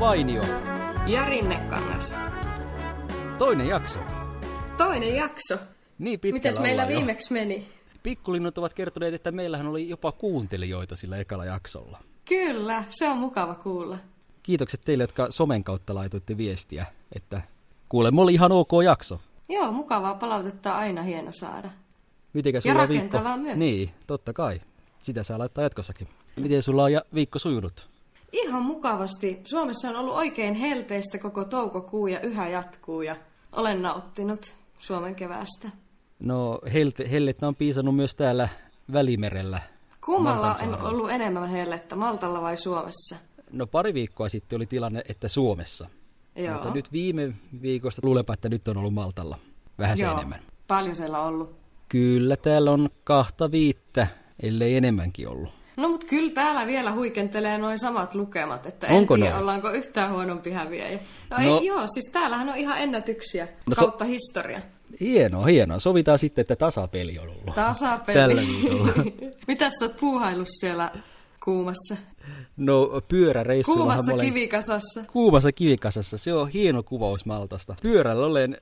Vainio. Ja Rinnekangas. Toinen jakso. Toinen jakso. Niin pitkällä Mites meillä jo. viimeksi meni? Pikkulinnut ovat kertoneet, että meillähän oli jopa kuuntelijoita sillä ekalla jaksolla. Kyllä, se on mukava kuulla. Kiitokset teille, jotka somen kautta laitoitte viestiä, että kuulemma oli ihan ok jakso. Joo, mukavaa palautetta aina hieno saada. Mitenkä Ja sulla rakentavaa viikko? myös. Niin, totta kai. Sitä saa laittaa jatkossakin. Miten sulla on ja viikko sujunut? Ihan mukavasti. Suomessa on ollut oikein helteistä koko toukokuu ja yhä jatkuu ja olen nauttinut Suomen keväästä. No, helte, hellettä on piisannut myös täällä Välimerellä. Kummalla on ollut enemmän hellettä, Maltalla vai Suomessa? No pari viikkoa sitten oli tilanne, että Suomessa. Joo. Mutta nyt viime viikosta luulenpa, että nyt on ollut Maltalla vähän Joo. enemmän. Paljon siellä on ollut. Kyllä täällä on kahta viittä, ellei enemmänkin ollut. No mut kyllä täällä vielä huikentelee noin samat lukemat, että Onko en tiedä, noin? ollaanko yhtään huonompi häviäjä. No, No- ei, joo, siis täällähän on ihan ennätyksiä No so- kautta historia. Hienoa, hienoa. Sovitaan sitten, että tasapeli on ollut. Tasapeli. Tällä viikolla. Mitäs sä oot puuhaillut siellä kuumassa? No pyöräreissuillahan Kuumassa olen... kivikasassa. Kuumassa kivikasassa. Se on hieno kuvaus Maltasta. Pyörällä olen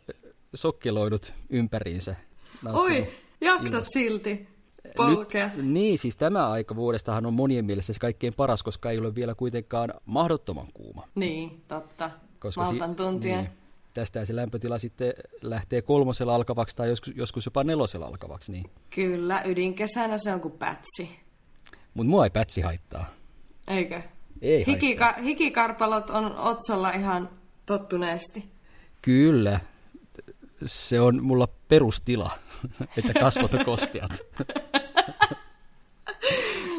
sokkeloidut ympäriinsä. Nauttinut Oi, jaksat illasta. silti polkea. Nyt, niin, siis tämä aika vuodestahan on monien mielestä se kaikkein paras, koska ei ole vielä kuitenkaan mahdottoman kuuma. Niin, totta. Koska Maltan tuntien. Niin, tästä se lämpötila sitten lähtee kolmosella alkavaksi tai joskus, joskus jopa nelosella alkavaksi. Niin. Kyllä, ydinkesänä se on kuin pätsi. Mutta mua ei pätsi haittaa. Eikö? Ei Hikika, hikikarpalot on otsalla ihan tottuneesti. Kyllä, se on mulla perustila, että kasvot on kosteat.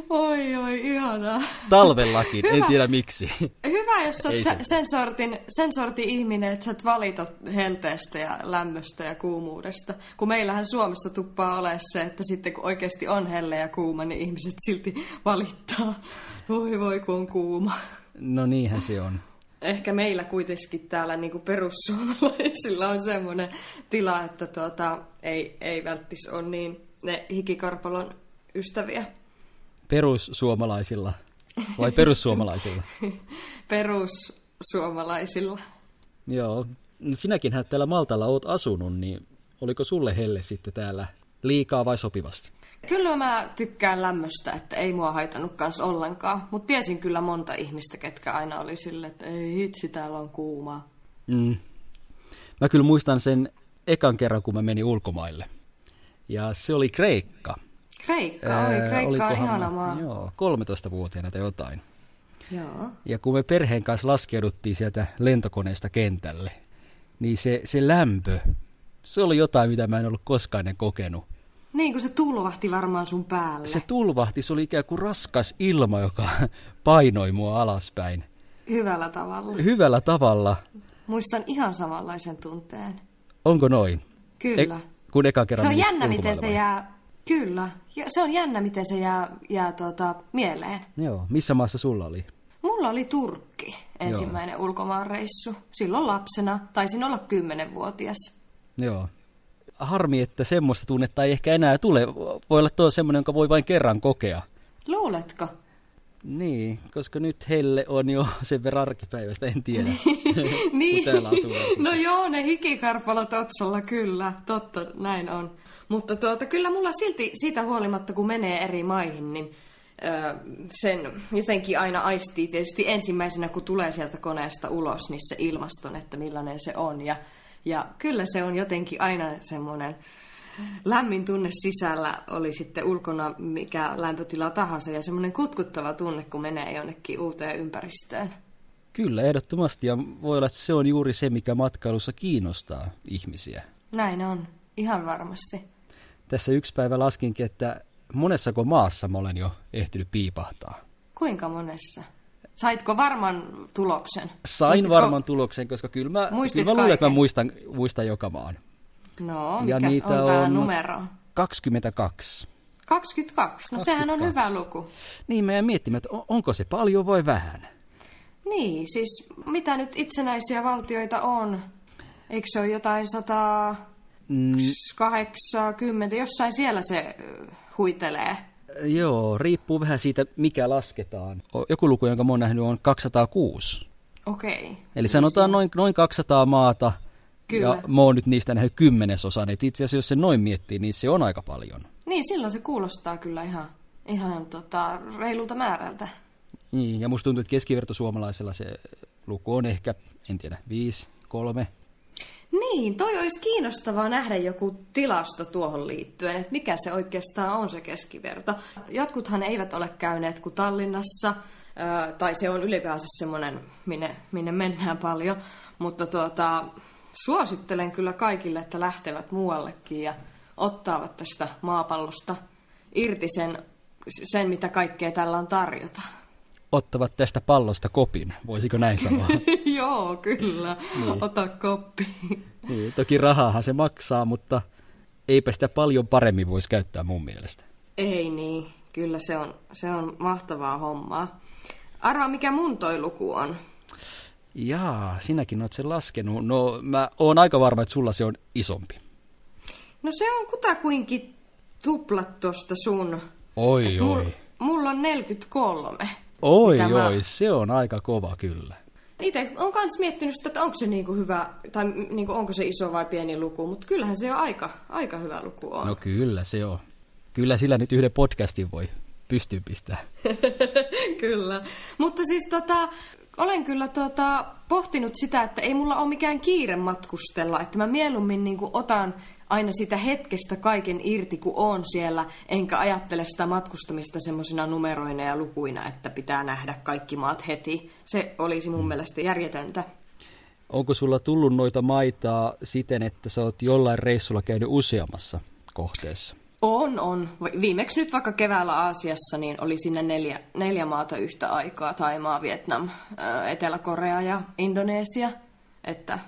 Oi, oi, ihanaa. Talvellakin, en Hyvä. tiedä miksi. Hyvä, jos sä Ei oot se. sä- sen sortin, sen sortin ihminen, että sä et valita helteestä ja lämmöstä ja kuumuudesta. Kun meillähän Suomessa tuppaa ole se, että sitten kun oikeasti on helle ja kuuma, niin ihmiset silti valittaa. Voi voi, kun on kuuma. No niinhän se on. Ehkä meillä kuitenkin täällä niin kuin perussuomalaisilla on semmoinen tila, että tuota, ei, ei välttis ole niin ne hikikarpalon ystäviä. Perussuomalaisilla vai perussuomalaisilla? Perussuomalaisilla. Joo. No Sinäkin täällä Maltalla oot asunut, niin oliko sulle helle sitten täällä liikaa vai sopivasti? Kyllä mä tykkään lämmöstä, että ei mua haitannut kans ollenkaan. Mutta tiesin kyllä monta ihmistä, ketkä aina oli silleen, että ei hitsi, täällä on kuumaa. Mm. Mä kyllä muistan sen ekan kerran, kun mä menin ulkomaille. Ja se oli Kreikka. Kreikka, oi, Kreikka on ihana maa. Joo, 13-vuotiaana tai jotain. Joo. Ja kun me perheen kanssa laskeuduttiin sieltä lentokoneesta kentälle, niin se, se lämpö, se oli jotain, mitä mä en ollut koskaan ennen kokenut. Niin kuin se tulvahti varmaan sun päälle. Se tulvahti, se oli ikään kuin raskas ilma, joka painoi mua alaspäin. Hyvällä tavalla. Hyvällä tavalla. Muistan ihan samanlaisen tunteen. Onko noin? Kyllä. E- kun ekan kerran se on jännä, miten se jää... Kyllä. Ja se on jännä, miten se jää, jää tuota, mieleen. Joo, missä maassa sulla oli? Mulla oli Turkki ensimmäinen ulkomaanreissu. Silloin lapsena. Taisin olla kymmenenvuotias. Joo. Harmi, että semmoista tunnetta ei ehkä enää tule. Voi olla tuo semmoinen, jonka voi vain kerran kokea. Luuletko? Niin, koska nyt helle on jo sen verran arkipäivästä, en tiedä. niin. Täällä asuu. No joo, ne hikikarpalot otsalla, kyllä. Totta, näin on. Mutta tuota, kyllä mulla silti siitä huolimatta, kun menee eri maihin, niin sen jotenkin aina aistii tietysti ensimmäisenä, kun tulee sieltä koneesta ulos, niin se ilmaston, että millainen se on. Ja, ja kyllä se on jotenkin aina semmoinen lämmin tunne sisällä, oli sitten ulkona mikä lämpötila tahansa, ja semmoinen kutkuttava tunne, kun menee jonnekin uuteen ympäristöön. Kyllä, ehdottomasti. Ja voi olla, että se on juuri se, mikä matkailussa kiinnostaa ihmisiä. Näin on, ihan varmasti. Tässä yksi päivä laskinkin, että monessako maassa mä olen jo ehtinyt piipahtaa. Kuinka monessa? Saitko varman tuloksen? Sain Muistitko- varman tuloksen, koska kyllä mä, Muistit kyllä mä luulen, että mä muistan, muistan joka maan. No, Ja mikäs niitä on tämä on- numero? 22. 22. No sehän on 22. hyvä luku. Niin, mä jäin miettimään, että on- onko se paljon vai vähän? Niin, siis mitä nyt itsenäisiä valtioita on? Eikö se ole jotain 180, jossain siellä se huitelee. Joo, riippuu vähän siitä, mikä lasketaan. Joku luku, jonka mä oon nähnyt, on 206. Okei. Eli sanotaan noin, noin 200 maata, Kyllä. ja mä oon nyt niistä nähnyt kymmenesosan. Et itse asiassa jos se noin miettii, niin se on aika paljon. Niin, silloin se kuulostaa kyllä ihan, ihan tota, reilulta määrältä. Niin, ja musta tuntuu, että keskivertosuomalaisella se luku on ehkä, en tiedä, viisi, kolme. Niin, toi olisi kiinnostavaa nähdä joku tilasto tuohon liittyen, että mikä se oikeastaan on se keskiverto. Jotkuthan eivät ole käyneet kuin Tallinnassa, tai se on ylipäänsä semmoinen, minne, minne mennään paljon, mutta tuota, suosittelen kyllä kaikille, että lähtevät muuallekin ja ottavat tästä maapallosta irti sen, sen mitä kaikkea tällä on tarjota. Ottavat tästä pallosta kopin, voisiko näin sanoa? Joo, kyllä. Niin. Ota koppi. niin, toki rahaahan se maksaa, mutta eipä sitä paljon paremmin voisi käyttää mun mielestä. Ei niin, kyllä se on, se on mahtavaa hommaa. Arvaa, mikä mun toi luku on. Jaa, sinäkin oot sen laskenut. No, mä oon aika varma, että sulla se on isompi. No se on kutakuinkin tuplat tosta sun. Oi, Mul, oi. mulla on 43. Oi, Mitä mä- oi, se on aika kova kyllä. Itse on kans miettinyt sitä, että onko se niinku hyvä, tai niinku onko se iso vai pieni luku, mutta kyllähän se on aika, aika hyvä luku on. No kyllä se on. Kyllä sillä nyt yhden podcastin voi pystyyn pistää. kyllä. Mutta siis tota, olen kyllä tota, pohtinut sitä, että ei mulla ole mikään kiire matkustella, että mä mieluummin niinku otan aina sitä hetkestä kaiken irti, kun oon siellä, enkä ajattele sitä matkustamista semmoisina numeroina ja lukuina, että pitää nähdä kaikki maat heti. Se olisi mun mielestä järjetöntä. Onko sulla tullut noita maita siten, että sä oot jollain reissulla käynyt useammassa kohteessa? On, on. Viimeksi nyt vaikka keväällä Aasiassa, niin oli sinne neljä, neljä maata yhtä aikaa. Taimaa, Vietnam, Etelä-Korea ja Indonesia. Että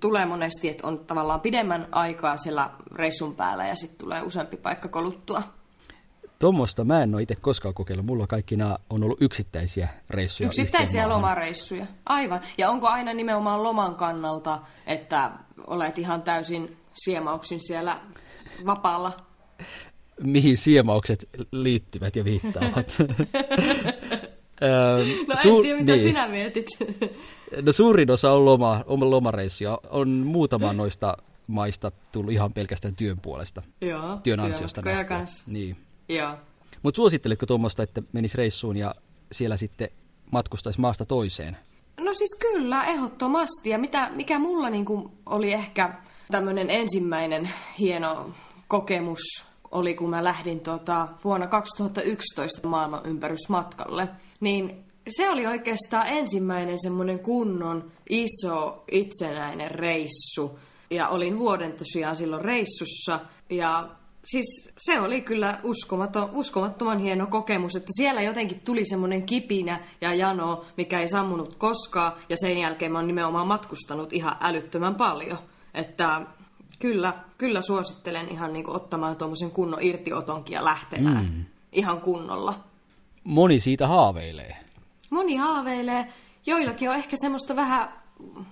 tulee monesti, että on tavallaan pidemmän aikaa siellä reissun päällä ja sitten tulee useampi paikka koluttua. Tuommoista mä en ole itse koskaan kokeillut. Mulla kaikki nämä on ollut yksittäisiä reissuja. Yksittäisiä lomareissuja. Aivan. Ja onko aina nimenomaan loman kannalta, että olet ihan täysin siemauksin siellä vapaalla? Mihin siemaukset liittyvät ja viittaavat. Öö, No en su- tiedä, mitä niin. sinä mietit. No suurin osa on, loma, on lomareissuja. On muutama noista maista tullut ihan pelkästään työn puolesta. Joo, Työn ansiosta. Niin. Joo. Mutta suositteletko tuommoista, että menis reissuun ja siellä sitten matkustaisi maasta toiseen? No siis kyllä, ehdottomasti. Ja mitä, mikä mulla niinku oli ehkä tämmöinen ensimmäinen hieno kokemus oli, kun mä lähdin tota, vuonna 2011 maailman ympärysmatkalle. Niin se oli oikeastaan ensimmäinen semmoinen kunnon iso itsenäinen reissu. Ja olin vuoden tosiaan silloin reissussa. Ja siis se oli kyllä uskomaton, uskomattoman hieno kokemus, että siellä jotenkin tuli semmoinen kipinä ja jano, mikä ei sammunut koskaan. Ja sen jälkeen mä oon nimenomaan matkustanut ihan älyttömän paljon. Että kyllä, kyllä suosittelen ihan niin ottamaan tuommoisen kunnon irtiotonkin ja lähtemään mm. ihan kunnolla. Moni siitä haaveilee. Moni haaveilee. Joillakin on ehkä semmoista vähän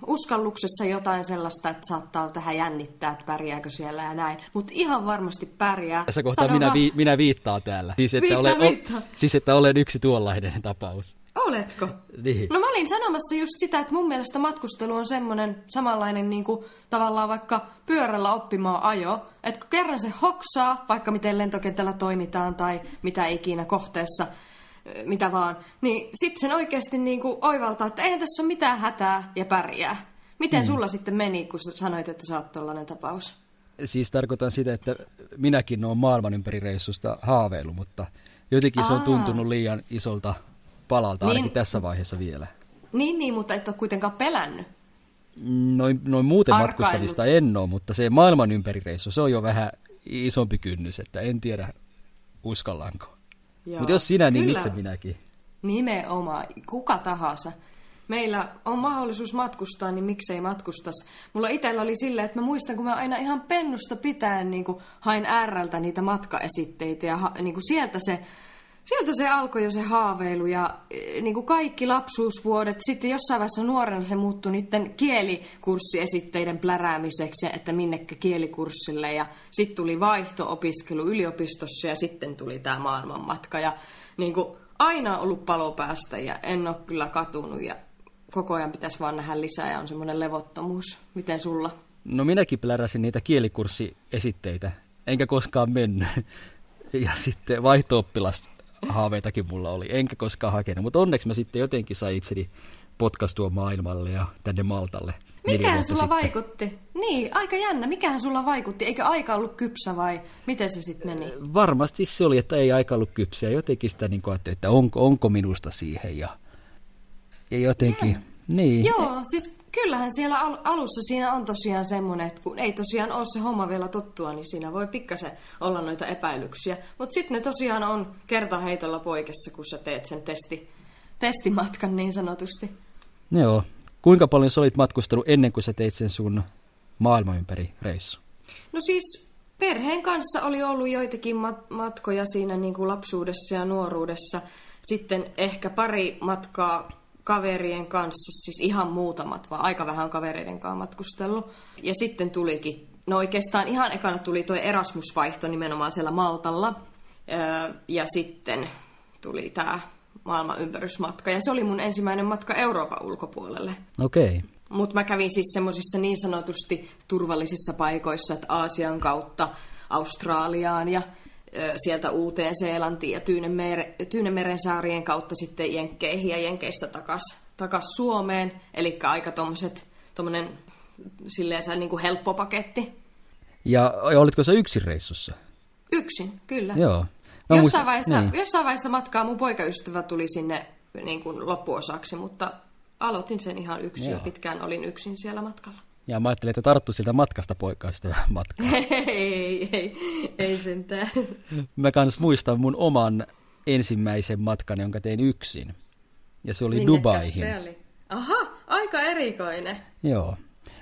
uskalluksessa jotain sellaista, että saattaa tähän jännittää, että pärjääkö siellä ja näin. Mutta ihan varmasti pärjää. Tässä kohtaa Sano minä, vaan. vi, minä viittaan täällä. Siis että, Viittaa, olen, viittaa. O, siis, että olen yksi tuollainen tapaus. Oletko? Niin. No mä olin sanomassa just sitä, että mun mielestä matkustelu on semmoinen samanlainen niin kuin tavallaan vaikka pyörällä oppimaan ajo. Että kun kerran se hoksaa, vaikka miten lentokentällä toimitaan tai mitä ikinä kohteessa, mitä vaan, niin sitten sen oikeasti niin kuin oivaltaa, että eihän tässä ole mitään hätää ja pärjää. Miten mm. sulla sitten meni, kun sanoit, että sä oot tollainen tapaus? Siis tarkoitan sitä, että minäkin olen maailman ympäri reissusta haaveilu, mutta jotenkin se on Aa. tuntunut liian isolta palalta, Niin. ainakin tässä vaiheessa vielä. Niin, niin, mutta et ole kuitenkaan pelännyt. Noin, noin muuten Arkaillut. matkustavista en ole, mutta se maailman ympärireissu, se on jo vähän isompi kynnys, että en tiedä uskallanko. Joo. Mutta jos sinä, niin Kyllä. miksi minäkin? Nimenomaan, kuka tahansa. Meillä on mahdollisuus matkustaa, niin miksei matkustas. Mulla itsellä oli silleen, että mä muistan, kun mä aina ihan pennusta pitäen niin hain Rltä niitä matkaesitteitä ja ha, niin kuin sieltä se Sieltä se alkoi jo se haaveilu ja eh, niin kuin kaikki lapsuusvuodet. Sitten jossain vaiheessa nuorena se muuttui niiden kielikurssiesitteiden pläräämiseksi, että minnekä kielikurssille. Ja sitten tuli vaihto-opiskelu yliopistossa ja sitten tuli tämä maailmanmatka. Ja niin kuin aina on ollut palo päästä ja en ole kyllä katunut. Ja koko ajan pitäisi vaan nähdä lisää ja on semmoinen levottomuus. Miten sulla? No minäkin pläräsin niitä kielikurssiesitteitä, enkä koskaan mennyt. Ja sitten vaihto haaveitakin mulla oli, enkä koskaan hakenut. Mutta onneksi mä sitten jotenkin sain itseni potkastua maailmalle ja tänne Maltalle. Mikähän sulla sitten. vaikutti? Niin, aika jännä. Mikähän sulla vaikutti? Eikö aika ollut kypsä vai miten se sitten meni? Varmasti se oli, että ei aika ollut kypsä. Jotenkin sitä niin ajattelin, että onko, onko minusta siihen. Ja, ja jotenkin, ja. niin. Joo, siis kyllähän siellä al- alussa siinä on tosiaan semmoinen, että kun ei tosiaan ole se homma vielä tottua, niin siinä voi pikkasen olla noita epäilyksiä. Mutta sitten ne tosiaan on kertaheitolla poikessa, kun sä teet sen testi, testimatkan niin sanotusti. Joo, Kuinka paljon sä olit matkustanut ennen kuin sä teit sen sun maailman ympäri reissu? No siis perheen kanssa oli ollut joitakin mat- matkoja siinä niin kuin lapsuudessa ja nuoruudessa. Sitten ehkä pari matkaa kaverien kanssa, siis ihan muutamat, vaan aika vähän kavereiden kanssa matkustellut. Ja sitten tulikin, no oikeastaan ihan ekana tuli tuo Erasmus-vaihto nimenomaan siellä Maltalla. ja sitten tuli tämä maailman ympärysmatka. Ja se oli mun ensimmäinen matka Euroopan ulkopuolelle. Okei. Okay. Mutta mä kävin siis semmoisissa niin sanotusti turvallisissa paikoissa, että Aasian kautta Australiaan ja sieltä Uuteen Seelantiin ja Tyynemeren, Tyynemeren saarien kautta sitten Jenkkeihin ja Jenkeistä takas, takas Suomeen. Eli aika tommoset, tommonen silleen niin kuin helppo paketti. Ja olitko se yksin reissussa? Yksin, kyllä. Joo. Mä jossain, muistan, vaiheessa, niin. jossain vaiheessa matkaa mun poikaystävä tuli sinne niin kuin loppuosaksi, mutta aloitin sen ihan yksin ja pitkään olin yksin siellä matkalla. Ja mä ajattelin, että tarttu siltä matkasta poikaista matkaa. ei, ei, ei sentään. Mä kans muistan mun oman ensimmäisen matkan, jonka tein yksin. Ja se oli Minnekäs Dubaihin. se oli? Aha, aika erikoinen. Joo.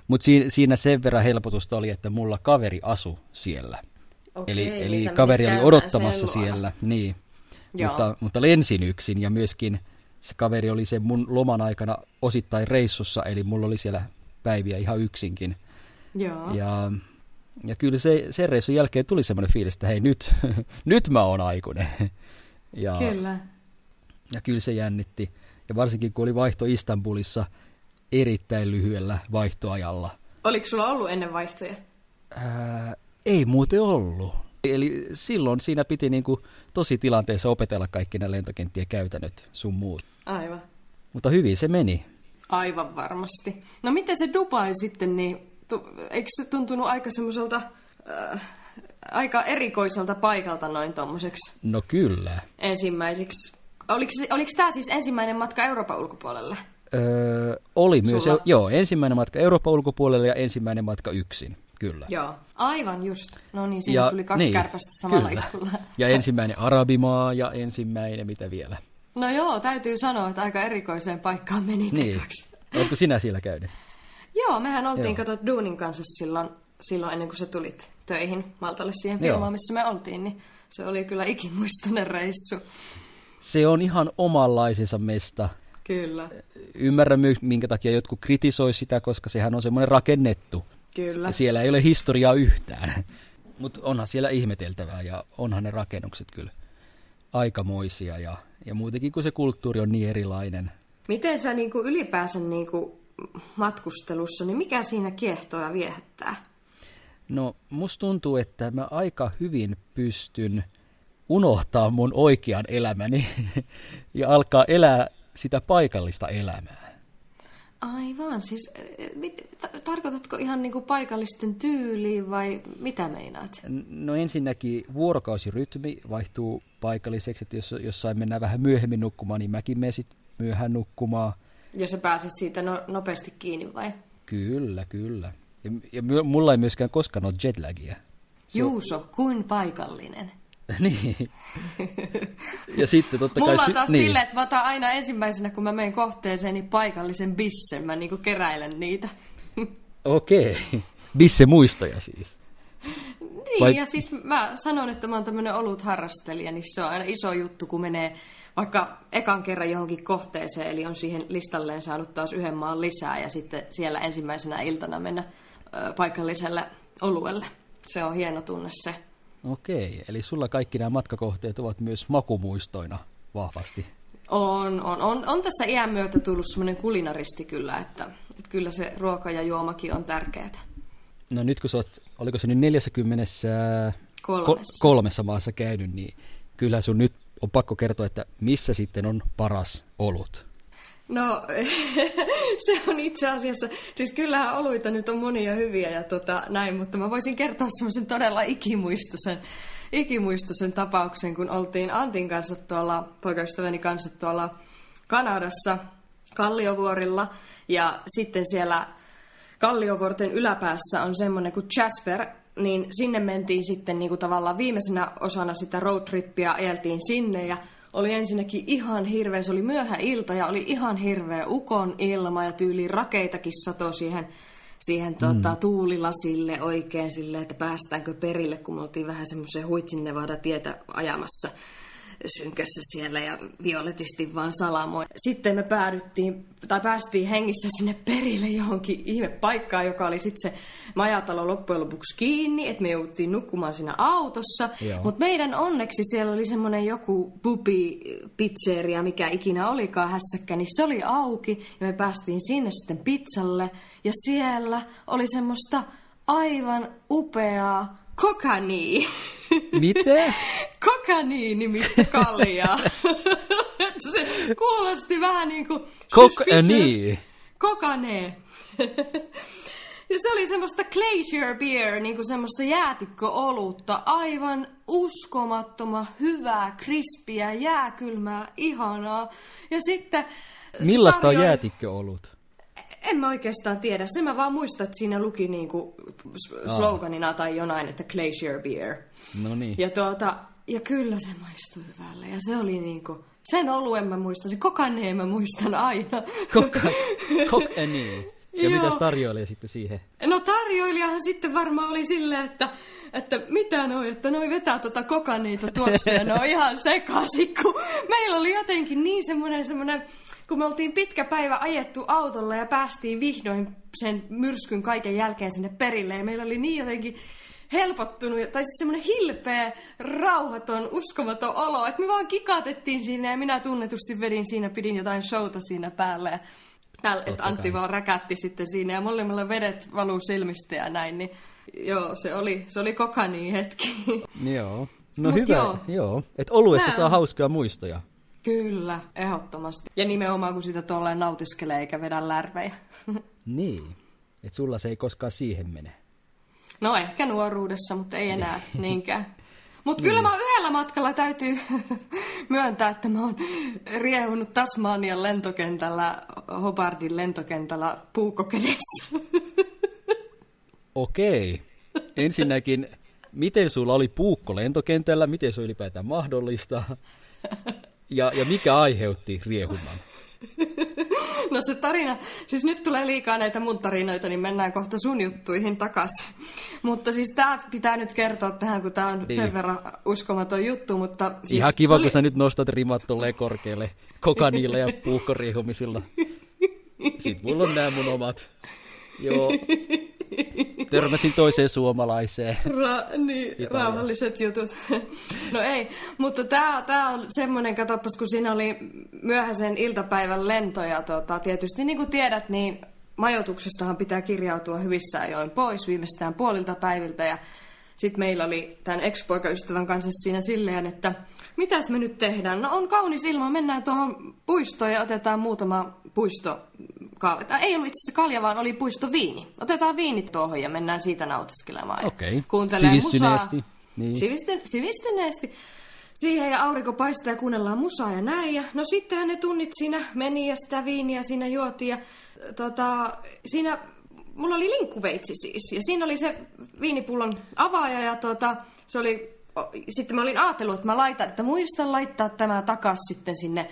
Mutta siinä, siinä sen verran helpotusta oli, että mulla kaveri asu siellä. Okei, eli niin eli kaveri oli odottamassa siellä, niin. Mutta, mutta lensin yksin ja myöskin se kaveri oli sen mun loman aikana osittain reissussa, eli mulla oli siellä päiviä ihan yksinkin. Joo. Ja, ja kyllä se, sen reissun jälkeen tuli semmoinen fiilis, että hei nyt, nyt mä oon aikuinen. Ja, kyllä. Ja kyllä se jännitti. Ja varsinkin kun oli vaihto Istanbulissa erittäin lyhyellä vaihtoajalla. Oliko sulla ollut ennen vaihtoja? Ää, ei muuten ollut. Eli silloin siinä piti niin kuin tosi tilanteessa opetella kaikki nämä lentokenttien käytännöt sun muut. Aivan. Mutta hyvin se meni. Aivan varmasti. No miten se Dubai sitten, niin tu, eikö se tuntunut aika semmoiselta, äh, aika erikoiselta paikalta noin tommoseksi? No kyllä. Ensimmäiseksi. Oliko, oliko tämä siis ensimmäinen matka Euroopan ulkopuolelle? Öö, oli myös, Sulla? joo, ensimmäinen matka Euroopan ulkopuolelle ja ensimmäinen matka yksin. Kyllä. Joo, aivan just. No niin, siinä ja, tuli kaksi niin, kärpästä samalla kyllä. iskulla. Ja ensimmäinen arabimaa ja ensimmäinen mitä vielä. No joo, täytyy sanoa, että aika erikoiseen paikkaan meni niin. Oletko sinä siellä käynyt? Joo, mehän oltiin katsot Duunin kanssa silloin, silloin ennen kuin sä tulit töihin Maltalle siihen firmaan, missä me oltiin, niin se oli kyllä ikimuistoinen reissu. Se on ihan omanlaisensa mesta. Kyllä. Ymmärrän, minkä takia jotkut kritisoi sitä, koska sehän on semmoinen rakennettu Kyllä. Siellä ei ole historiaa yhtään. Mutta onhan siellä ihmeteltävää ja onhan ne rakennukset kyllä aikamoisia ja, ja muutenkin kun se kulttuuri on niin erilainen. Miten sä niinku ylipäänsä niinku matkustelussa, niin mikä siinä kiehtoo ja viehättää? No musta tuntuu, että mä aika hyvin pystyn unohtaa mun oikean elämäni ja alkaa elää sitä paikallista elämää. Aivan, siis mit, tarkoitatko ihan niinku paikallisten tyyliin vai mitä meinaat? No ensinnäkin vuorokausirytmi vaihtuu paikalliseksi, että jos jossain mennään vähän myöhemmin nukkumaan, niin mäkin menen sitten myöhään nukkumaan. Ja sä pääset siitä no, nopeasti kiinni vai? Kyllä, kyllä. Ja, ja mulla ei myöskään koskaan ole jetlagia. Juuso, kuin paikallinen. niin. Ja sitten totta kai... Mulla taas niin. silleen, että mä otan aina ensimmäisenä, kun mä menen kohteeseen, niin paikallisen bissen. Mä niinku keräilen niitä. Okei. Okay. Bisse muistoja siis. Niin, Vai... ja siis mä sanon, että mä oon tämmönen olut harrastelija, niin se on aina iso juttu, kun menee vaikka ekan kerran johonkin kohteeseen, eli on siihen listalleen saanut taas yhden maan lisää, ja sitten siellä ensimmäisenä iltana mennä ö, paikalliselle oluelle. Se on hieno tunne se. Okei, eli sulla kaikki nämä matkakohteet ovat myös makumuistoina vahvasti. On, on, on, on tässä iän myötä tullut semmoinen kulinaristi kyllä, että, että kyllä se ruoka ja juomakin on tärkeää. No nyt kun sä oot, oliko se nyt 40 kolmessa, kolmessa maassa käynyt, niin kyllä sun nyt on pakko kertoa, että missä sitten on paras olut. No, se on itse asiassa, siis kyllähän oluita nyt on monia hyviä ja tota, näin, mutta mä voisin kertoa semmoisen todella ikimuistoisen, ikimuistoisen tapauksen, kun oltiin Antin kanssa tuolla, poikaystäväni kanssa tuolla Kanadassa Kalliovuorilla ja sitten siellä Kalliovuorten yläpäässä on semmoinen kuin Jasper, niin sinne mentiin sitten niin kuin tavallaan viimeisenä osana sitä roadtrippia, ajeltiin sinne ja oli ensinnäkin ihan hirveä, se oli myöhä ilta ja oli ihan hirveä ukon ilma ja tyyli rakeitakin sato siihen, siihen mm. tota, tuulilasille oikein silleen, että päästäänkö perille, kun me oltiin vähän semmoisen huitsin tietä ajamassa synkässä siellä ja violetisti vaan salamoin. Sitten me päädyttiin, tai päästiin hengissä sinne perille johonkin ihme paikkaan, joka oli sitten se majatalo loppujen lopuksi kiinni, että me jouduttiin nukkumaan siinä autossa. Mutta meidän onneksi siellä oli semmoinen joku bubi pizzeria, mikä ikinä olikaan hässäkkä, niin se oli auki ja me päästiin sinne sitten pizzalle ja siellä oli semmoista aivan upeaa kokani. Miten? kokani nimistä kaljaa. se kuulosti vähän niin kuin Kokani. Kokane. Ja se oli semmoista glacier beer, niin kuin semmoista jäätikköolutta, aivan uskomattoman hyvää, krispiä, jääkylmää, ihanaa. Ja sitten... Millaista tarjoi... on jäätikköolut? En mä oikeastaan tiedä. Se mä vaan muistan, että siinä luki niinku sloganina tai jonain, että Glacier Beer. No niin. Ja, tuota, ja kyllä se maistui hyvälle. Ja se oli niinku... Sen oluen mä muistan, se kokaneen mä muistan aina. Koka, kok, niin. Ja mitä tarjoilija sitten siihen? No tarjoilijahan sitten varmaan oli silleen, että, että mitä noi, että noi vetää tota kokaniita tuossa ja ne on ihan sekaisin, kun meillä oli jotenkin niin semmoinen semmoinen kun me oltiin pitkä päivä ajettu autolla ja päästiin vihdoin sen myrskyn kaiken jälkeen sinne perille. Ja meillä oli niin jotenkin helpottunut, tai siis semmoinen hilpeä, rauhaton, uskomaton olo, että me vaan kikatettiin siinä ja minä tunnetusti vedin siinä, pidin jotain showta siinä päälle. Ja täl, että Antti vaan räkätti sitten siinä ja molemmilla vedet valuu silmistä ja näin, niin joo, se oli, se oli kokani hetki. Joo. No Mut hyvä, joo. joo. Että oluesta saa hauskaa muistoja. Kyllä, ehdottomasti. Ja nimenomaan kun sitä tuolleen nautiskelee eikä vedä lärvejä. niin, että sulla se ei koskaan siihen mene. No ehkä nuoruudessa, mutta ei enää niinkään. Mutta niin. kyllä mä yhdellä matkalla täytyy myöntää, että mä oon riehunut Tasmanian lentokentällä, Hobardin lentokentällä puukokedessä. Okei. Ensinnäkin, miten sulla oli puukko lentokentällä? Miten se on ylipäätään mahdollista? Ja, ja mikä aiheutti riehunnan? No se tarina, siis nyt tulee liikaa näitä mun tarinoita, niin mennään kohta sun juttuihin takaisin. Mutta siis tämä pitää nyt kertoa tähän, kun tämä on niin. sen verran uskomaton juttu, mutta... Siis Ihan kiva, oli... kun sä nyt nostat rimat korkealle kokaniilla ja puukkoriihumisilla. Sitten mulla on nämä mun omat. Joo. Törmäsin toiseen suomalaiseen. Ra- niin, rauhalliset jutut. no ei, mutta tämä tää on semmoinen, katoppas, kun siinä oli myöhäisen iltapäivän lento, ja tota, tietysti niin kuin tiedät, niin majoituksestahan pitää kirjautua hyvissä ajoin pois viimeistään puolilta päiviltä, ja sitten meillä oli tämän ex-poikaystävän kanssa siinä silleen, että mitäs me nyt tehdään? No on kaunis ilma, mennään tuohon puistoon ja otetaan muutama puisto kalja. Ei ollut itse asiassa kalja, vaan oli puistoviini. Otetaan viinit tuohon ja mennään siitä nautiskelemaan. Okei, okay. sivistyneesti. Niin. Sivisten, sivistyneesti. Siihen ja aurinko paistaa ja kuunnellaan musaa ja näin. Ja, no sittenhän ne tunnit siinä meni ja sitä viiniä siinä juotiin. Ja, tota, siinä mulla oli linkkuveitsi siis. Ja siinä oli se viinipullon avaaja ja tota, se oli... Sitten mä olin ajatellut, että mä laitan, että muistan laittaa tämä takas sitten sinne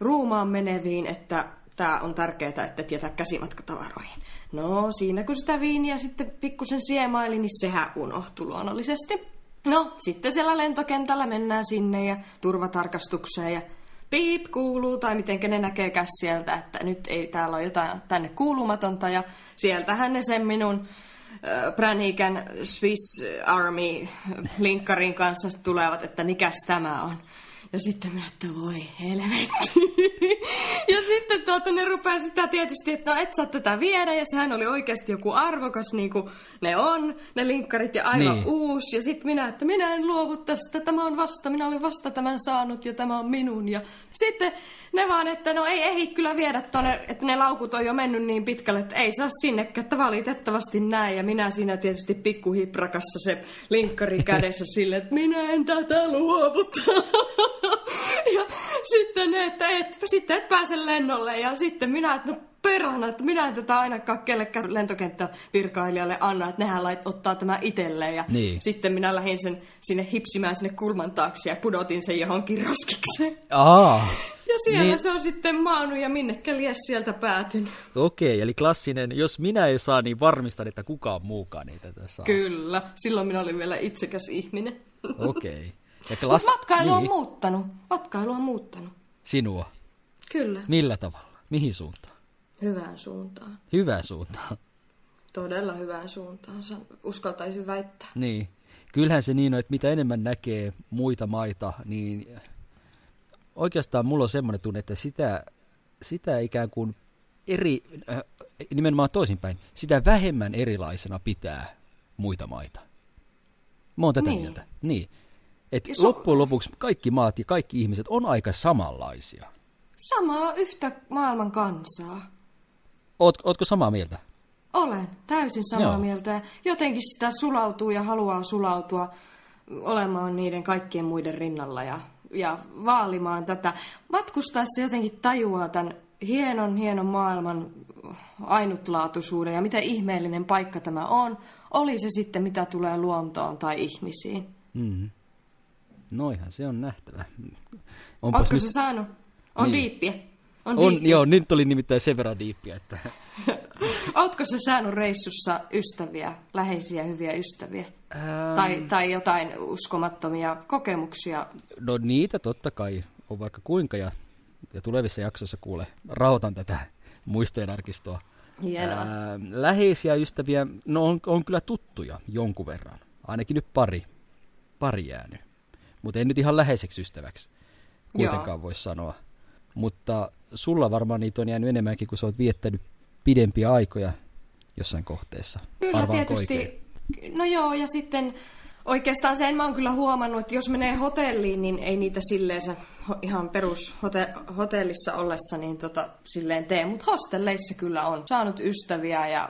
ruumaan meneviin, että tämä on tärkeää, että et jätä käsimatkatavaroihin. No, siinä kun sitä viiniä sitten pikkusen siemaili, niin sehän unohtui luonnollisesti. No, sitten siellä lentokentällä mennään sinne ja turvatarkastukseen ja piip kuuluu, tai miten ne näkeekään sieltä, että nyt ei täällä ole jotain tänne kuulumatonta, ja sieltähän ne sen minun Pränikän Swiss Army linkkarin kanssa tulevat, että mikäs tämä on. Ja sitten minä, että voi helvetti. ja sitten tuota, ne rupeaa sitä tietysti, että no et saa tätä viedä. Ja sehän oli oikeasti joku arvokas, niin kuin ne on, ne linkkarit ja aivan niin. uusi. Ja sitten minä, että minä en luovu tästä, tämä on vasta, minä olen vasta tämän saanut ja tämä on minun. Ja sitten ne vaan, että no ei ehdi kyllä viedä tuonne, että ne laukut on jo mennyt niin pitkälle, että ei saa sinnekään, että valitettavasti näin. Ja minä siinä tietysti pikkuhiprakassa se linkkari kädessä sille, että minä en tätä luovuta. ja sitten ne, että et, sitten et pääse lennolle. Ja sitten minä, että no perhana, että minä en tätä ainakaan kellekään lentokenttävirkailijalle anna, että nehän lait ottaa tämä itselleen. Ja niin. sitten minä lähdin sen sinne hipsimään sinne kulman taakse ja pudotin sen johonkin roskikseen. Aa. Ja siellä niin... se on sitten maannut ja minnekä lies sieltä päätynyt. Okei, eli klassinen, jos minä ei saa, niin varmistan, että kukaan muukaan ei tätä saa. Kyllä, silloin minä olin vielä itsekäs ihminen. Okei. Ja klass... matkailu niin. on muuttanut. Matkailu on muuttanut. Sinua? Kyllä. Millä tavalla? Mihin suuntaan? Hyvään suuntaan. Hyvään suuntaan? Todella hyvään suuntaan, uskaltaisin väittää. Niin. Kyllähän se niin on, että mitä enemmän näkee muita maita, niin oikeastaan mulla on semmoinen tunne, että sitä, sitä ikään kuin eri, äh, nimenomaan toisinpäin, sitä vähemmän erilaisena pitää muita maita. Mä oon tätä niin. mieltä. Niin. Et so- loppujen lopuksi kaikki maat ja kaikki ihmiset on aika samanlaisia. Samaa yhtä maailman kansaa. Oot, ootko samaa mieltä? Olen, täysin samaa Joo. mieltä. Jotenkin sitä sulautuu ja haluaa sulautua olemaan niiden kaikkien muiden rinnalla ja ja vaalimaan tätä. Matkustaessa jotenkin tajuaa tämän hienon, hienon maailman ainutlaatuisuuden ja miten ihmeellinen paikka tämä on. Oli se sitten, mitä tulee luontoon tai ihmisiin. Mm. Noihan se on nähtävä. Onpas Ootko nyt... se saanut? On niin. diippiä. On, on diippiä. Joo, nyt oli nimittäin sen verran diippiä, että... Ootko se saanut reissussa ystäviä, läheisiä hyviä ystäviä? Ähm... Tai, tai jotain uskomattomia kokemuksia? No niitä totta kai on vaikka kuinka ja, ja tulevissa jaksoissa kuule, rautan tätä muistojen arkistoa. Hienoa. Ää, läheisiä ystäviä, no on, on kyllä tuttuja jonkun verran. Ainakin nyt pari, pari jäänyt. Mutta en nyt ihan läheiseksi ystäväksi kuitenkaan voi sanoa. Mutta sulla varmaan niitä on jäänyt enemmänkin, kun sä oot viettänyt pidempiä aikoja jossain kohteessa. Kyllä Arvaan tietysti. Oikein. No joo, ja sitten oikeastaan sen mä oon kyllä huomannut, että jos menee hotelliin, niin ei niitä silleen se ihan perus hotellissa ollessa niin tota, silleen tee. Mutta hostelleissa kyllä on saanut ystäviä ja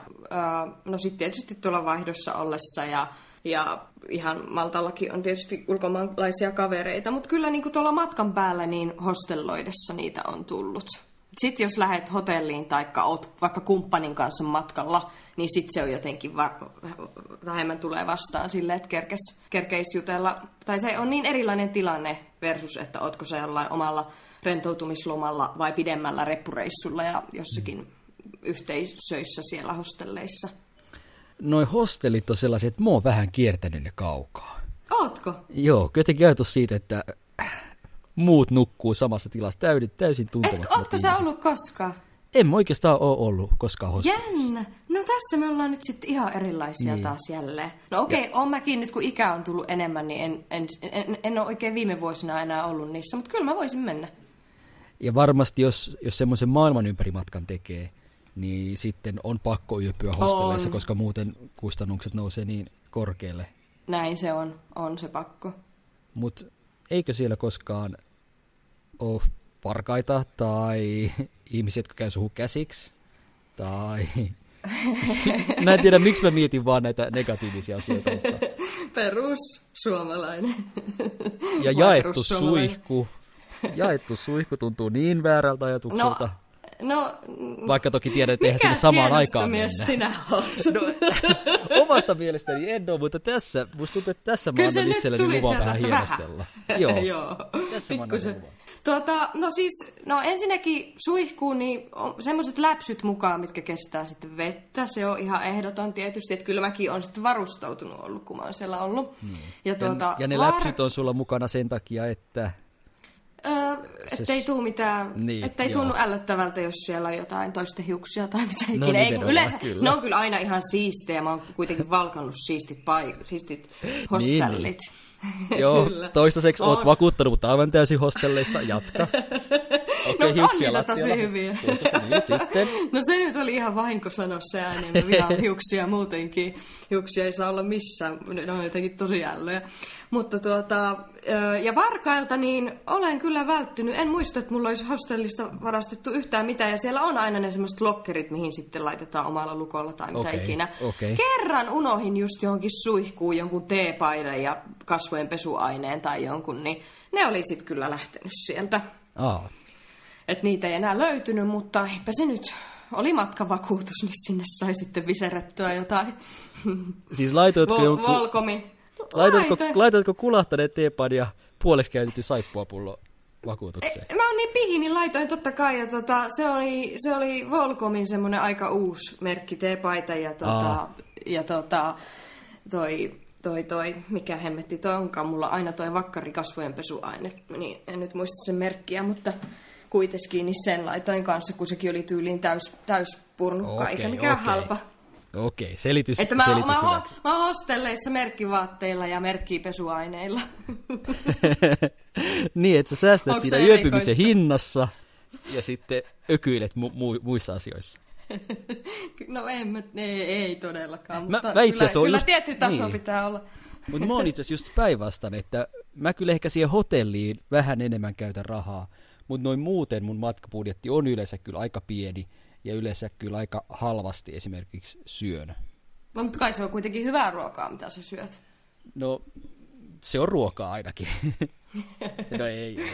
no sitten tietysti tuolla vaihdossa ollessa ja ja ihan Maltallakin on tietysti ulkomaalaisia kavereita, mutta kyllä niin kuin tuolla matkan päällä niin hostelloidessa niitä on tullut. Sitten jos lähdet hotelliin tai oot vaikka kumppanin kanssa matkalla, niin sitten se on jotenkin va- vähemmän tulee vastaan silleen, että kerkes, kerkeis jutella. Tai se on niin erilainen tilanne versus, että ootko se jollain omalla rentoutumislomalla vai pidemmällä reppureissulla ja jossakin yhteisöissä siellä hostelleissa. Noin hostellit on sellaiset, että mä oon vähän kiertänyt ne kaukaa. Ootko? Joo, jotenkin ajatus siitä, että muut nukkuu samassa tilassa täysin, täysin tuntemattomat Et, Ootko sä ollut koskaan? En mä oikeastaan ole ollut koskaan hostelissa. Jännä. No tässä me ollaan nyt sitten ihan erilaisia niin. taas jälleen. No okei, okay, on mäkin nyt kun ikä on tullut enemmän, niin en, en, en, en ole oikein viime vuosina enää ollut niissä, mutta kyllä mä voisin mennä. Ja varmasti jos, jos semmoisen maailman ympärimatkan tekee, niin sitten on pakko yöpyä hostelleissa, on. koska muuten kustannukset nousee niin korkealle. Näin se on, on se pakko. Mutta eikö siellä koskaan ole varkaita tai ihmisiä, jotka käy suhu käsiksi? Tai... mä en tiedä, miksi mä mietin vaan näitä negatiivisia asioita. Mutta... Perus suomalainen. Ja jaettu suihku. Jaettu suihku tuntuu niin väärältä ajatukselta. No, No, Vaikka toki tiedät, että eihän sinne samaan aikaan mies mennä. sinä olet? No, omasta mielestäni en ole, mutta tässä, musta tuntuu, että tässä mä annan itselleni luvan vähän hienostella. Joo, Joo. tässä Pikkusen. Tuota, no siis, no ensinnäkin suihkuun, niin semmoiset läpsyt mukaan, mitkä kestää sitten vettä. Se on ihan ehdoton tietysti, että kyllä mäkin on sitten varustautunut ollut, kun mä oon siellä ollut. Hmm. Ja, tuota, ja, ja ne vaar... läpsyt on sulla mukana sen takia, että Öö, ettei tuu mitään, niin, ettei joo. tunnu ällöttävältä, jos siellä on jotain toisten hiuksia tai mitä no, ikinä. Ei, yleensä, kyllä. ne on kyllä aina ihan siistejä, mä oon kuitenkin valkannut siistit, paik- siistit hostellit. Joo, toistaiseksi oot vakuuttanut, mutta aivan täysin hostelleista. Jatka. Okay, no, hiuksia on niitä tosi hyviä. niin, sitten. No se nyt oli ihan vahinko sanoa se ääneen. Mä vihaan hiuksia muutenkin. Hiuksia ei saa olla missään. Ne on jotenkin tosi ällöjä. Mutta tuota, ja varkailta niin olen kyllä välttynyt. En muista, että mulla olisi hostellista varastettu yhtään mitään. Ja siellä on aina ne semmoiset lokkerit, mihin sitten laitetaan omalla lukolla tai mitä okay, ikinä. Okay. Kerran unohin just johonkin suihkuun jonkun teepaidan ja kasvojen pesuaineen tai jonkun, niin ne oli sitten kyllä lähtenyt sieltä. Aa. Et niitä ei enää löytynyt, mutta eipä se nyt oli matkavakuutus, niin sinne sai sitten viserättyä jotain. Siis laitoitko Vol- jonkun... Volkomi. Laitatko, laitatko kulahtaneet teepan ja puoleksi käytetty saippuapullo vakuutukseen? E, mä oon niin pihi, niin laitoin totta kai. Ja tota, se, oli, se oli Volkomin semmoinen aika uusi merkki teepaita. Ja, tota, ja tota, toi, toi, toi, mikä hemmetti toi onkaan. Mulla aina toi vakkarikasvojenpesuaine. Niin en nyt muista sen merkkiä, mutta kuitenkin niin sen laitoin kanssa, kun sekin oli tyyliin täys, täyspurnukka, okay, eikä mikään okay. halpa. Okei, selitys, että mä, selitys mä, mä, mä oon hostelleissa merkkivaatteilla ja merkkipesuaineilla. niin, että sä säästät Onko siinä yöpymisen hinnassa ja sitten ökyilet mu- mu- muissa asioissa. no en mä, ei, ei todellakaan, mutta mä, mä itse kyllä, kyllä just, tietty taso niin. pitää olla. mutta mä oon itse asiassa just päinvastainen, että mä kyllä ehkä siihen hotelliin vähän enemmän käytän rahaa, mutta noin muuten mun matkabudjetti on yleensä kyllä aika pieni ja yleensä kyllä aika halvasti esimerkiksi syön. No, mutta kai se on kuitenkin hyvää ruokaa, mitä sä syöt. No, se on ruokaa ainakin. no ei, ei.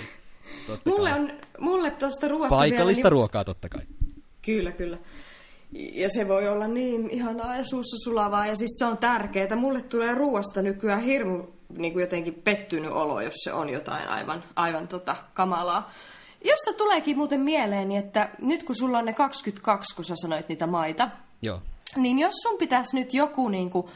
Totta mulle, kai. on, mulle tuosta ruoasta Paikallista vielä, niin... ruokaa totta kai. Kyllä, kyllä. Ja se voi olla niin ihanaa ja suussa sulavaa ja siis se on tärkeää. Mulle tulee ruoasta nykyään hirmu niin kuin jotenkin pettynyt olo, jos se on jotain aivan, aivan tota, kamalaa. Josta tuleekin muuten mieleeni, että nyt kun sulla on ne 22, kun sä sanoit niitä maita, Joo. niin jos sun pitäisi nyt joku niin kuin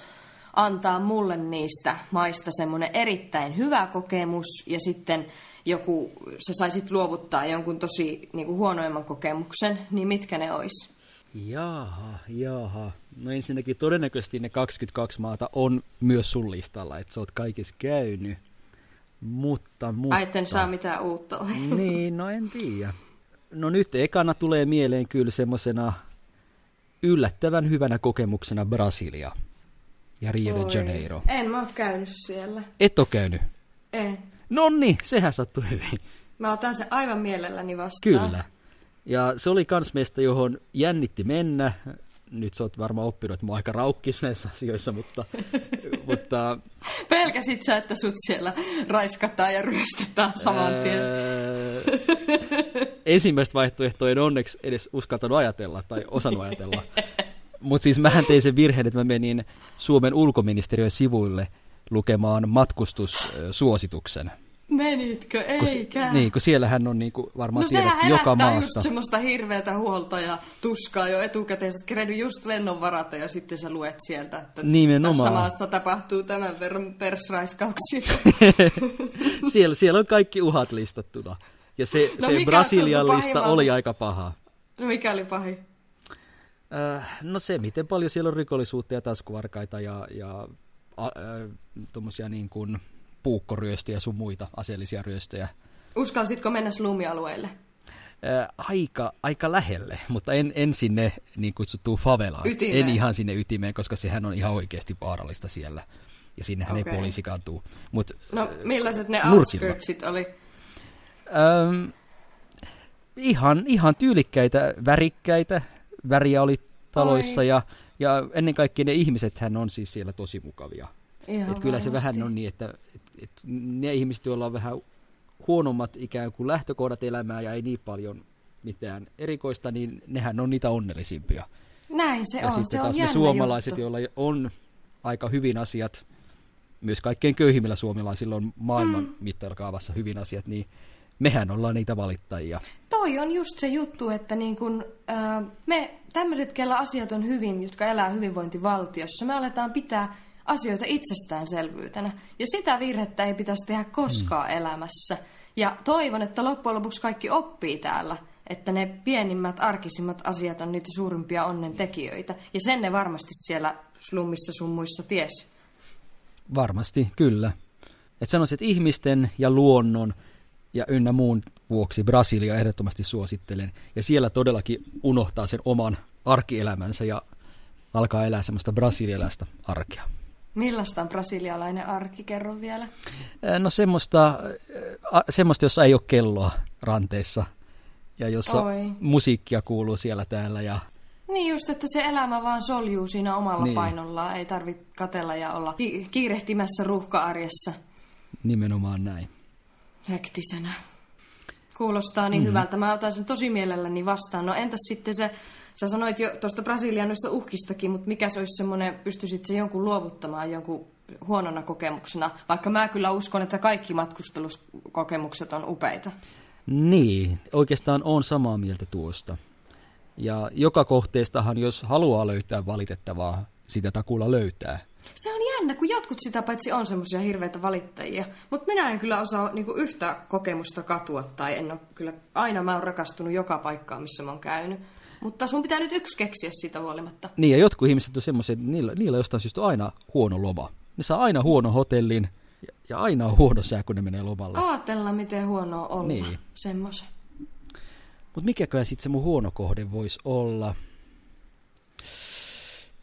antaa mulle niistä maista semmoinen erittäin hyvä kokemus ja sitten joku, sä saisit luovuttaa jonkun tosi niin kuin huonoimman kokemuksen, niin mitkä ne olisi? Jaha, jaha. No ensinnäkin todennäköisesti ne 22 maata on myös sun listalla, että sä oot kaikissa käynyt. Mutta, mutta... Ai, etten saa mitään uutta. niin, no en tiedä. No nyt ekana tulee mieleen kyllä semmoisena yllättävän hyvänä kokemuksena Brasilia ja Rio Oi. de Janeiro. En mä oon käynyt siellä. Et oo käynyt? En. No niin, sehän sattui hyvin. Mä otan se aivan mielelläni vastaan. Kyllä. Ja se oli kans meistä, johon jännitti mennä nyt sä oot varmaan oppinut, että mä oon aika raukkis näissä asioissa, mutta... mutta Pelkäsit sä, että sut siellä raiskataan ja ryöstetään saman tien? ensimmäistä vaihtoehtoa en onneksi edes uskaltanut ajatella tai osannut ajatella. Mutta siis mähän tein sen virheen, että mä menin Suomen ulkoministeriön sivuille lukemaan matkustussuosituksen. Menitkö? Eikä. Kun, niin, kun siellähän on niin kuin varmaan no, tiedetty joka maassa. just semmoista hirveätä huolta ja tuskaa jo etukäteen. Sä just lennon varata ja sitten sä luet sieltä, että Nimenomaan. tässä maassa tapahtuu tämän verran persraiskauksia. siellä, siellä on kaikki uhat listattuna. Ja se, no, se Brasilian lista oli aika paha. No mikä oli pahin? Äh, no se, miten paljon siellä on rikollisuutta ja taskuvarkaita ja, ja äh, tuommoisia niin kuin puukkoryöstöjä ja sun muita aseellisia ryöstöjä. Uskalsitko mennä slumialueelle? aika, aika lähelle, mutta en, en sinne niin kutsuttuun favelaan. Ytimeen. En ihan sinne ytimeen, koska sehän on ihan oikeasti vaarallista siellä. Ja sinnehän okay. ei poliisikaan tuu. Mut, no millaiset ne outskirtsit oli? Ähm, ihan, ihan tyylikkäitä, värikkäitä. Väriä oli taloissa ja, ja ennen kaikkea ne ihmisethän on siis siellä tosi mukavia. Et kyllä se vähän on niin, että et, ne ihmiset, joilla on vähän huonommat ikään kuin lähtökohdat elämää ja ei niin paljon mitään erikoista, niin nehän on niitä onnellisimpia. Näin se ja on, sitten se taas on me suomalaiset, juttu. joilla on aika hyvin asiat, myös kaikkein köyhimmillä suomalaisilla on maailman mm. mittakaavassa hyvin asiat, niin mehän ollaan niitä valittajia. Toi on just se juttu, että niin kun, äh, me tämmöiset, kellä asiat on hyvin, jotka elää hyvinvointivaltiossa, me aletaan pitää asioita itsestäänselvyytenä. Ja sitä virhettä ei pitäisi tehdä koskaan mm. elämässä. Ja toivon, että loppujen lopuksi kaikki oppii täällä, että ne pienimmät, arkisimmat asiat on niitä suurimpia onnen tekijöitä. Ja sen ne varmasti siellä slummissa sun muissa ties. Varmasti, kyllä. Että sanoisin, että ihmisten ja luonnon ja ynnä muun vuoksi Brasilia ehdottomasti suosittelen. Ja siellä todellakin unohtaa sen oman arkielämänsä ja alkaa elää semmoista brasilialaista arkea. Millaista on brasilialainen arki, kerro vielä? No semmoista, semmoista jossa ei ole kelloa ranteessa ja jossa Oi. musiikkia kuuluu siellä täällä. Ja... Niin just, että se elämä vaan soljuu siinä omalla niin. painollaan. Ei tarvitse katella ja olla ki- kiirehtimässä ruuhka-arjessa. Nimenomaan näin. Hektisenä. Kuulostaa niin mm-hmm. hyvältä. Mä otan sen tosi mielelläni vastaan. No entäs sitten se Sä sanoit jo tuosta brasilianoista uhkistakin, mutta mikä se olisi semmoinen, pystyisit se jonkun luovuttamaan jonkun huonona kokemuksena, vaikka mä kyllä uskon, että kaikki matkusteluskokemukset on upeita. Niin, oikeastaan on samaa mieltä tuosta. Ja joka kohteestahan, jos haluaa löytää valitettavaa, sitä takulla löytää. Se on jännä, kun jotkut sitä paitsi on semmoisia hirveitä valittajia. Mutta minä en kyllä osaa niinku yhtä kokemusta katua, tai en ole kyllä, aina mä oon rakastunut joka paikkaan, missä mä oon käynyt. Mutta sun pitää nyt yksi keksiä siitä huolimatta. Niin, ja jotkut ihmiset on semmoisia, että niillä, niillä jostain syystä aina huono loma. Ne saa aina huono hotellin ja, ja aina on huono sää, kun ne menee lomalle. Aatella, miten huono on olla. Niin. Semmoisen. Mutta mikäköhän sitten se mun huono kohde voisi olla?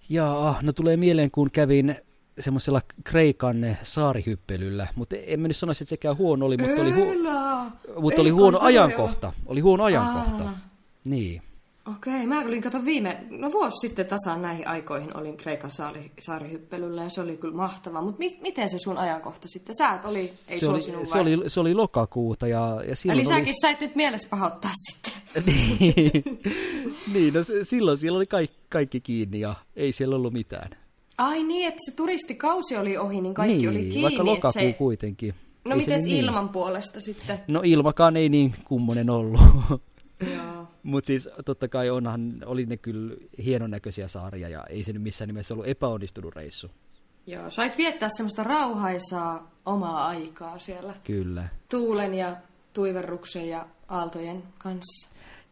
Ja no tulee mieleen, kun kävin semmoisella Kreikan saarihyppelyllä, mutta en mä nyt sanoisi, että sekään huono oli, mutta oli, hu- mutta oli huono ajankohta. Oli huono ajankohta. Aa. Niin. Okei, mä olin kato viime, no vuosi sitten tasaan näihin aikoihin olin Kreikan saari, saarihyppelyllä ja se oli kyllä mahtavaa. Mutta mi, miten se sun ajankohta sitten? Sä oli, ei se oli, se oli, se oli lokakuuta ja, ja silloin Eli oli... säkin sait nyt mielessä pahoittaa sitten. niin, niin no silloin siellä oli kaikki, kaikki kiinni ja ei siellä ollut mitään. Ai niin, että se turistikausi oli ohi, niin kaikki niin, oli kiinni. vaikka lokakuu se... kuitenkin. No miten niin. ilman puolesta sitten? No ilmakaan ei niin kummonen ollut. Joo. Mutta siis totta kai onhan, oli ne kyllä hienon näköisiä saaria ja ei se nyt missään nimessä ollut epäonnistunut reissu. Joo, sait viettää semmoista rauhaisaa omaa aikaa siellä. Kyllä. Tuulen ja tuiverruksen ja aaltojen kanssa.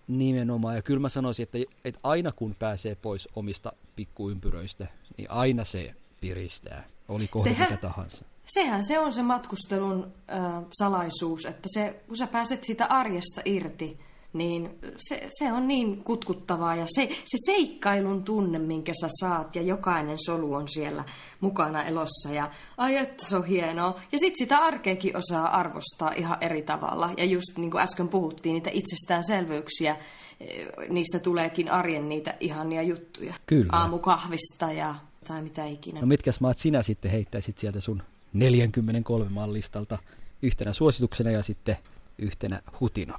Nimenomaan, ja kyllä mä sanoisin, että, että aina kun pääsee pois omista pikkuympyröistä, niin aina se piristää, oli kohde mikä tahansa. Sehän se on se matkustelun äh, salaisuus, että se, kun sä pääset siitä arjesta irti, niin se, se on niin kutkuttavaa ja se, se seikkailun tunne, minkä sä saat ja jokainen solu on siellä mukana elossa ja ai että se on hienoa. Ja sitten sitä arkeekin osaa arvostaa ihan eri tavalla ja just niin kuin äsken puhuttiin, niitä itsestäänselvyyksiä, eh, niistä tuleekin arjen niitä ihania juttuja. Kyllä. Aamukahvista ja tai mitä ikinä. No mitkäs maat sinä sitten heittäisit sieltä sun 43 maan listalta yhtenä suosituksena ja sitten yhtenä hutina?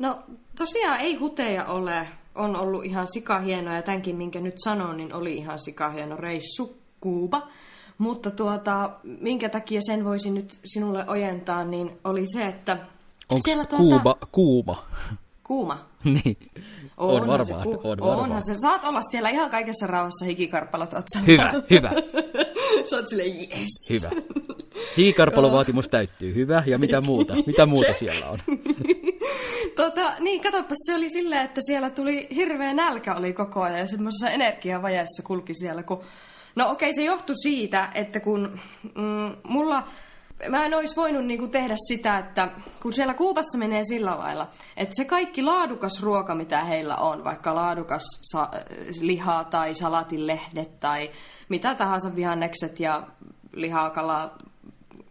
No tosiaan ei huteja ole. On ollut ihan sikahieno ja tämänkin, minkä nyt sanon, niin oli ihan sikahieno reissu Kuuba. Mutta tuota, minkä takia sen voisin nyt sinulle ojentaa, niin oli se, että... Onko tuota... Kuuba kuuma? Kuuma? niin. On, on varmaan, se, ku... on varmaan. Onhan se. Saat olla siellä ihan kaikessa rauhassa hikikarppalot otsalla. Hyvä, hyvä. Sä oot silleen, yes. Hyvä. Hikikarpalovaatimus täyttyy. Hyvä. Ja mitä muuta? Mitä muuta Check. siellä on? Tota, niin, katsopas, se oli silleen, että siellä tuli hirveä nälkä oli koko ajan ja semmoisessa energiavajeessa kulki siellä, kun... No okei, okay, se johtui siitä, että kun mm, mulla... Mä en olisi voinut niinku tehdä sitä, että kun siellä Kuupassa menee sillä lailla, että se kaikki laadukas ruoka, mitä heillä on, vaikka laadukas sa- liha tai salatinlehdet tai mitä tahansa vihannekset ja lihakala,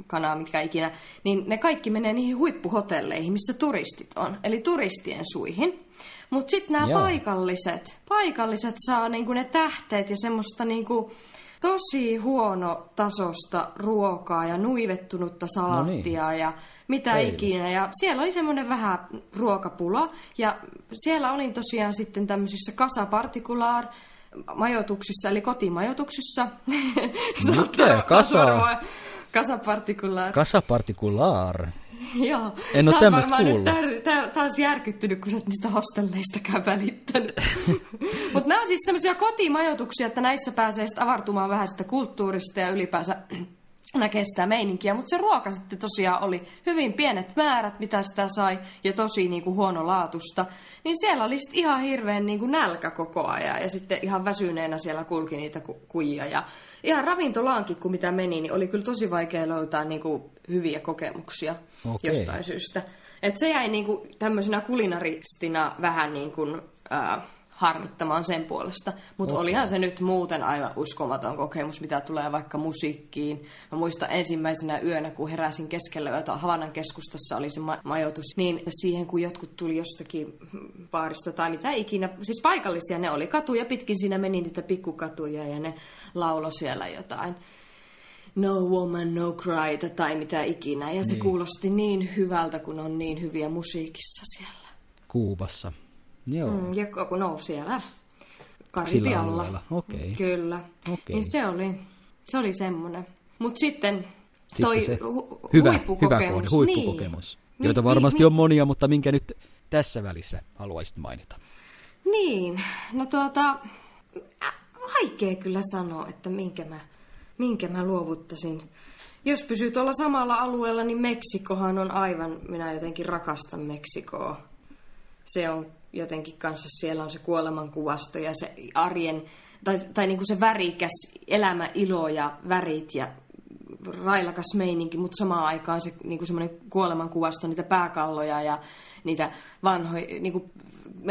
kanaa, mikä ikinä, niin ne kaikki menee niihin huippuhotelleihin, missä turistit on, eli turistien suihin. Mutta sitten nämä paikalliset, paikalliset saa niinku ne tähteet ja semmoista niinku tosi huono tasosta ruokaa ja nuivettunutta salattia no niin. ja mitä Ei. ikinä. Ja siellä oli semmoinen vähän ruokapula ja siellä olin tosiaan sitten tämmöisissä kasapartikulaar majoituksissa, eli kotimajoituksissa. Mitä? Kasa? Kasapartikulaar. Kasapartikulaar. Joo. En ole tämmöistä kuullut. taas järkyttynyt, kun sä et niistä hostelleistakaan välittänyt. Mutta nämä on siis semmoisia kotimajoituksia, että näissä pääsee sitten avartumaan vähän sitä kulttuurista ja ylipäänsä näkee sitä meininkiä, mutta se ruoka sitten tosiaan oli hyvin pienet määrät, mitä sitä sai, ja tosi niin kuin huonolaatusta. Niin siellä oli sitten ihan hirveän niin kuin nälkä koko ajan, ja sitten ihan väsyneenä siellä kulki niitä ku- kuijia. Ja ihan ravintolaankin, kun mitä meni, niin oli kyllä tosi vaikea löytää niin kuin hyviä kokemuksia okay. jostain syystä. Et se jäi niin kuin tämmöisenä kulinaristina vähän niin kuin... Ää, harmittamaan sen puolesta. Mutta okay. olihan se nyt muuten aivan uskomaton kokemus, mitä tulee vaikka musiikkiin. Mä muistan ensimmäisenä yönä, kun heräsin keskellä yötä, Havanan keskustassa oli se ma- majoitus, niin siihen kun jotkut tuli jostakin baarista tai mitä ikinä, siis paikallisia ne oli katuja pitkin, siinä meni niitä pikkukatuja ja ne laulo siellä jotain. No woman, no cry tai mitä ikinä. Ja se niin. kuulosti niin hyvältä, kun on niin hyviä musiikissa siellä. Kuubassa. Joo. Mm, ja kun no siellä Karibialla. Okay. Kyllä. Okay. Niin se oli, se oli semmoinen. Mutta sitten toi sitten hu- hyvä, huippukokemus. Hyvä kohde, huippukokemus. Niin. Joita varmasti niin, on monia, mutta minkä nyt tässä välissä haluaisit mainita? Niin, no tuota, vaikea kyllä sanoa, että minkä mä, minkä mä luovuttaisin. Jos pysyy tuolla samalla alueella, niin Meksikohan on aivan, minä jotenkin rakastan Meksikoa. Se on jotenkin kanssa siellä on se kuolemankuvasto ja se arjen, tai, tai niin kuin se värikäs elämä, ilo ja värit ja railakas meininki, mutta samaan aikaan se niin kuin semmoinen kuolemankuvasto, niitä pääkalloja ja niitä vanhoja, niin kuin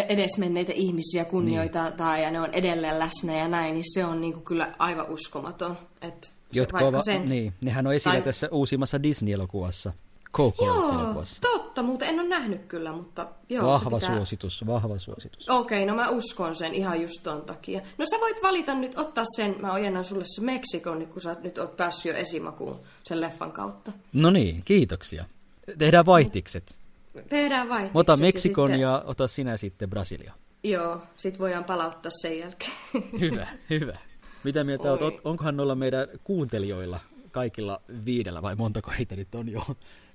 edesmenneitä ihmisiä kunnioitetaan niin. ja ne on edelleen läsnä ja näin, niin se on niin kuin kyllä aivan uskomaton. Että Jotka ovat, sen, niin, nehän on esillä tai... tässä uusimmassa Disney-elokuvassa. Coco Joo, totta, mutta en ole nähnyt kyllä, mutta joo. Vahva pitää... suositus, vahva suositus. Okei, okay, no mä uskon sen ihan just ton takia. No sä voit valita nyt, ottaa sen, mä ojennan sulle se Meksikon, niin kun sä nyt oot päässyt jo esimakuun sen leffan kautta. No niin, kiitoksia. Tehdään vaihtikset. Tehdään vaihtikset. Ota Meksikon ja, sitten... ja ota sinä sitten Brasilia. Joo, sit voidaan palauttaa sen jälkeen. hyvä, hyvä. Mitä mieltä oot, onkohan noilla meidän kuuntelijoilla kaikilla viidellä vai montako heitä nyt on jo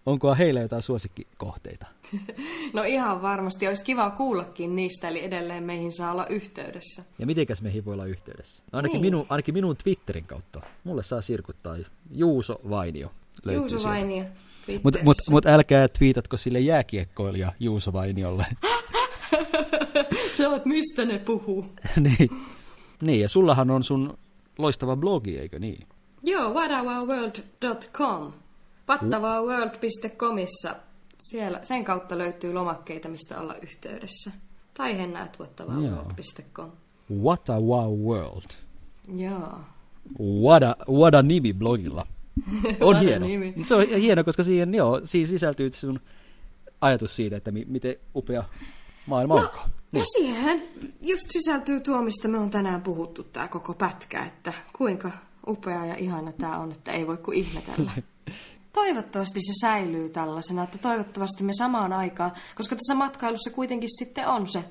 Onko heillä jotain suosikkikohteita? No ihan varmasti. Olisi kiva kuullakin niistä, eli edelleen meihin saa olla yhteydessä. Ja mitenkäs meihin voi olla yhteydessä? Ainakin, niin. minun, ainakin minun Twitterin kautta. Mulle saa sirkuttaa Juuso Vainio. Juuso Vainio. Mutta mut, mut älkää twiitatko sille jääkiekkoilija Juuso Vainiolle. Sä oot mistä ne puhuu. niin. niin, ja sullahan on sun loistava blogi, eikö niin? Joo, whatawaworld.com. Pattavaaworld.comissa. Siellä, sen kautta löytyy lomakkeita, mistä olla yhteydessä. Tai hennäät whattavaaworld.com. What a wow world. Joo. What a, what a nimi blogilla. On hieno. Nimi. Se on hieno, koska siihen, joo, siihen sisältyy sun ajatus siitä, että mi- miten upea maailma no, onkaan. Niin. No siihen just sisältyy tuo, mistä me on tänään puhuttu, tämä koko pätkä, että kuinka upea ja ihana tämä on, että ei voi kuin ihmetellä. toivottavasti se säilyy tällaisena, että toivottavasti me samaan aikaan, koska tässä matkailussa kuitenkin sitten on se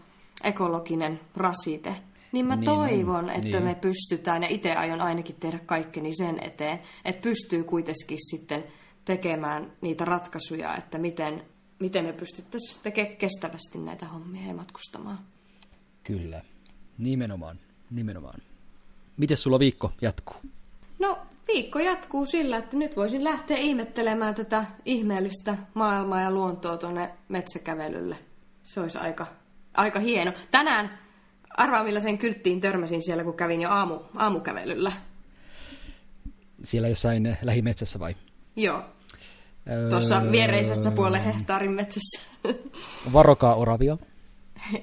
ekologinen rasite, niin mä niin toivon, on. että niin. me pystytään, ja itse aion ainakin tehdä kaikkeni sen eteen, että pystyy kuitenkin sitten tekemään niitä ratkaisuja, että miten, miten me pystyttäisiin tekemään kestävästi näitä hommia ja matkustamaan. Kyllä, nimenomaan, nimenomaan. Miten sulla viikko jatkuu? No viikko jatkuu sillä, että nyt voisin lähteä ihmettelemään tätä ihmeellistä maailmaa ja luontoa tuonne metsäkävelylle. Se olisi aika, aika hieno. Tänään arvaa millaisen kylttiin törmäsin siellä, kun kävin jo aamu, aamukävelyllä. Siellä jossain lähimetsässä vai? Joo. Tuossa öö... viereisessä puolen hehtaarin metsässä. Varokaa oravia.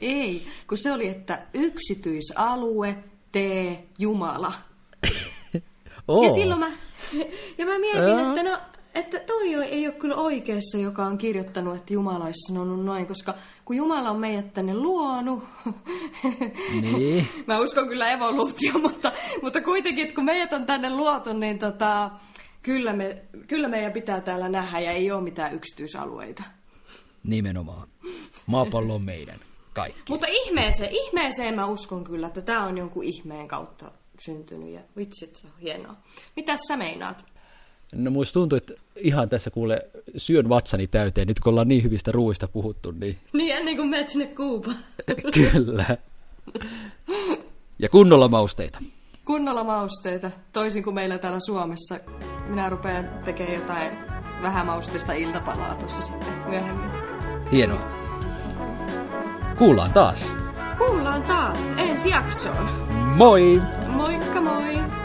Ei, kun se oli, että yksityisalue, tee Jumala. Oh. Ja silloin mä, ja mä mietin, ja. että no, että toi ei ole kyllä oikeassa, joka on kirjoittanut, että Jumala olisi sanonut noin, koska kun Jumala on meidät tänne luonut, niin. mä uskon kyllä evoluutio, mutta, mutta kuitenkin, että kun meidät on tänne luotu, niin tota, kyllä, me, kyllä meidän pitää täällä nähdä ja ei ole mitään yksityisalueita. Nimenomaan. Maapallo on meidän. Kaikki. Mutta ihmeeseen, ihmeeseen mä uskon kyllä, että tämä on jonkun ihmeen kautta syntynyt ja vitsit, hienoa. Mitäs sä meinaat? No muista tuntuu, että ihan tässä kuule syön vatsani täyteen, nyt kun ollaan niin hyvistä ruuista puhuttu. Niin, niin ennen kuin menet sinne Kuuba. Kyllä. Ja kunnolla mausteita. Kunnolla mausteita, toisin kuin meillä täällä Suomessa minä rupean tekemään jotain vähän maustista iltapalaa tuossa sitten myöhemmin. Hienoa. Kuullaan taas. Kuullaan taas ensi jaksoon. Moi! Moikka moi!